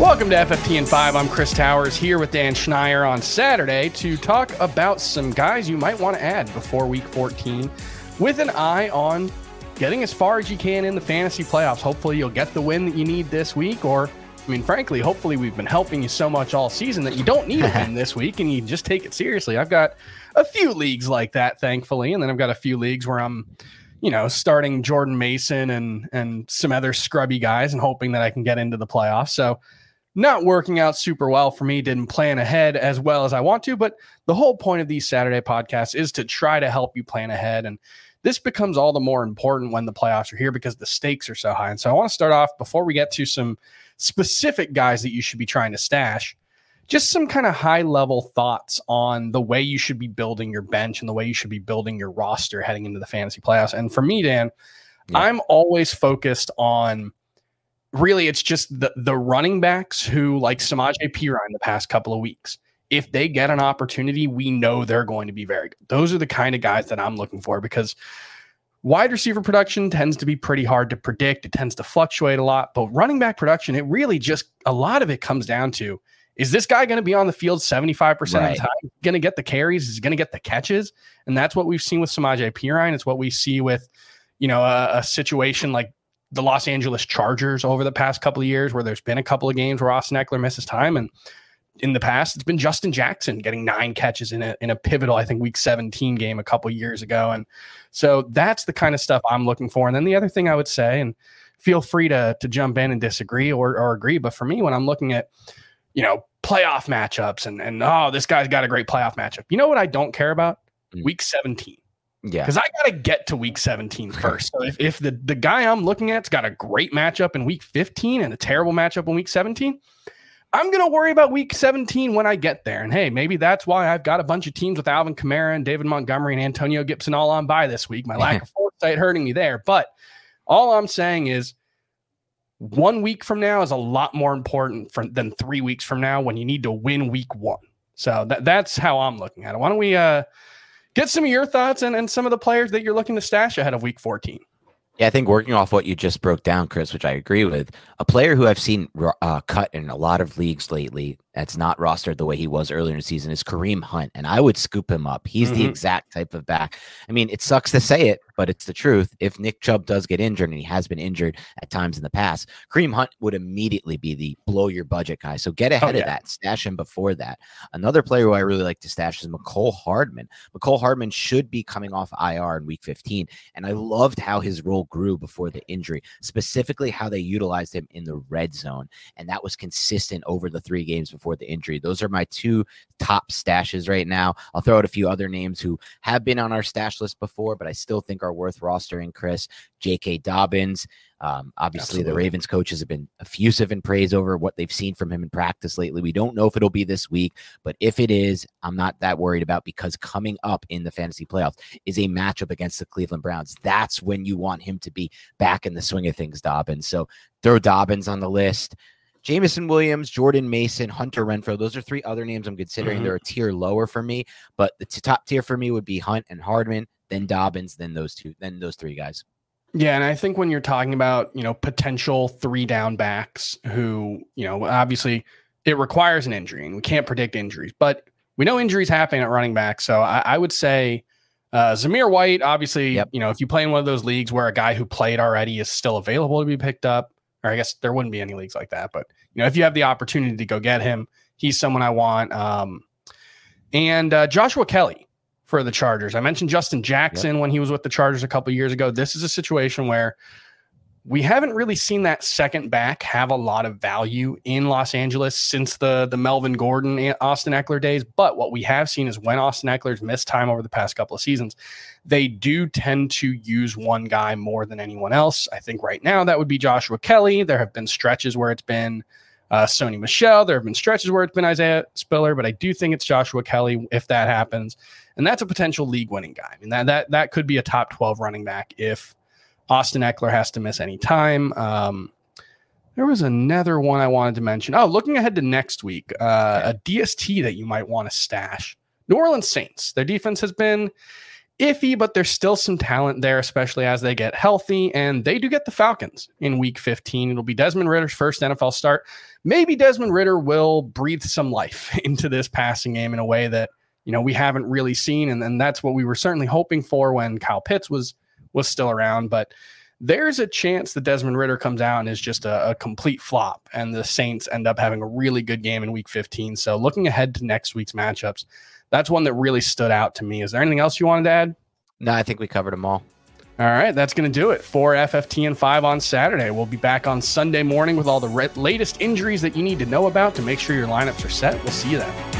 Welcome to FFT in 5. I'm Chris Towers here with Dan Schneier on Saturday to talk about some guys you might want to add before week 14 with an eye on getting as far as you can in the fantasy playoffs. Hopefully, you'll get the win that you need this week, or I mean, frankly, hopefully, we've been helping you so much all season that you don't need a win this week and you just take it seriously. I've got a few leagues like that, thankfully, and then I've got a few leagues where I'm you know, starting Jordan Mason and and some other scrubby guys and hoping that I can get into the playoffs. So not working out super well for me. Didn't plan ahead as well as I want to. But the whole point of these Saturday podcasts is to try to help you plan ahead. And this becomes all the more important when the playoffs are here because the stakes are so high. And so I want to start off before we get to some specific guys that you should be trying to stash, just some kind of high level thoughts on the way you should be building your bench and the way you should be building your roster heading into the fantasy playoffs. And for me, Dan, yeah. I'm always focused on really it's just the the running backs who like Samaje Perine the past couple of weeks. If they get an opportunity, we know they're going to be very good. Those are the kind of guys that I'm looking for because wide receiver production tends to be pretty hard to predict. It tends to fluctuate a lot, but running back production, it really just a lot of it comes down to is this guy going to be on the field 75% right. of the time? Going to get the carries? Is going to get the catches? And that's what we've seen with Samaje Perine. It's what we see with, you know, a, a situation like the Los Angeles Chargers over the past couple of years, where there's been a couple of games where Austin Ekeler misses time, and in the past it's been Justin Jackson getting nine catches in a in a pivotal, I think, Week 17 game a couple years ago, and so that's the kind of stuff I'm looking for. And then the other thing I would say, and feel free to to jump in and disagree or or agree, but for me, when I'm looking at you know playoff matchups and and oh this guy's got a great playoff matchup, you know what I don't care about? Mm. Week 17. Yeah. Because I got to get to week 17 first. So if, if the, the guy I'm looking at's got a great matchup in week 15 and a terrible matchup in week 17, I'm going to worry about week 17 when I get there. And hey, maybe that's why I've got a bunch of teams with Alvin Kamara and David Montgomery and Antonio Gibson all on by this week. My lack of foresight hurting me there. But all I'm saying is one week from now is a lot more important for, than three weeks from now when you need to win week one. So that, that's how I'm looking at it. Why don't we, uh, get some of your thoughts and, and some of the players that you're looking to stash ahead of week 14. Yeah, I think working off what you just broke down, Chris, which I agree with, a player who I've seen uh, cut in a lot of leagues lately that's not rostered the way he was earlier in the season is Kareem Hunt, and I would scoop him up. He's mm-hmm. the exact type of back. I mean, it sucks to say it, but it's the truth. If Nick Chubb does get injured, and he has been injured at times in the past, Kareem Hunt would immediately be the blow your budget guy. So get oh, ahead oh, yeah. of that, stash him before that. Another player who I really like to stash is Mecole Hardman. Mecole Hardman should be coming off IR in Week 15, and I loved how his role grew before the injury, specifically how they utilized him in the red zone, and that was consistent over the three games before the injury. Those are my two top stashes right now. I'll throw out a few other names who have been on our stash list before, but I still think are worth rostering. Chris, J.K. Dobbins. Um, obviously, Absolutely. the Ravens coaches have been effusive in praise over what they've seen from him in practice lately. We don't know if it'll be this week, but if it is, I'm not that worried about because coming up in the fantasy playoffs is a matchup against the Cleveland Browns. That's when you want him to be back in the swing of things, Dobbins. So throw Dobbins on the list. Jameson Williams, Jordan Mason, Hunter Renfrow. Those are three other names I'm considering. Mm-hmm. They're a tier lower for me, but the t- top tier for me would be Hunt and Hardman, then Dobbins, then those two, then those three guys. Yeah, and I think when you're talking about you know potential three down backs who you know obviously it requires an injury and we can't predict injuries, but we know injuries happen at running back. So I, I would say Uh, Zamir White, obviously, Yep. you know, if you play in one of those leagues where a guy who played already is still available to be picked up, or I guess there wouldn't be any leagues like that, but you know, if you have the opportunity to go get him, he's someone I want. Um, and uh, Joshua Kelley for the Chargers. I mentioned Justin Jackson when he was with the Chargers a couple years ago. This is a situation where we haven't really seen that second back have a lot of value in Los Angeles since the the Melvin Gordon Austin Ekeler days. But what we have seen is when Austin Ekeler's missed time over the past couple of seasons, they do tend to use one guy more than anyone else. I think right now that would be Joshua Kelley. There have been stretches where it's been uh, Sony Michel. There have been stretches where it's been Isaiah Spiller, but I do think it's Joshua Kelley if that happens, and that's a potential league winning guy. I mean that that that could be a top twelve running back if Austin Ekeler has to miss any time. Um, there was another one I wanted to mention. Oh, looking ahead to next week, uh, a DST that you might want to stash. New Orleans Saints. Their defense has been iffy, but there's still some talent there, especially as they get healthy. And they do get the Falcons in week 15. It'll be Desmond Ridder's first NFL start. Maybe Desmond Ridder will breathe some life into this passing game in a way that, you know, we haven't really seen. And, and that's what we were certainly hoping for when Kyle Pitts was was still around. But there's a chance that Desmond Ridder comes out and is just a, a complete flop, and the Saints end up having a really good game in week 15. So looking ahead to next week's matchups, that's one that really stood out to me. Is there anything else you wanted to add? No, I think we covered them all. All right, that's going to do it for FFT and 5 on Saturday. We'll be back on Sunday morning with all the re- latest injuries that you need to know about to make sure your lineups are set. We'll see you then.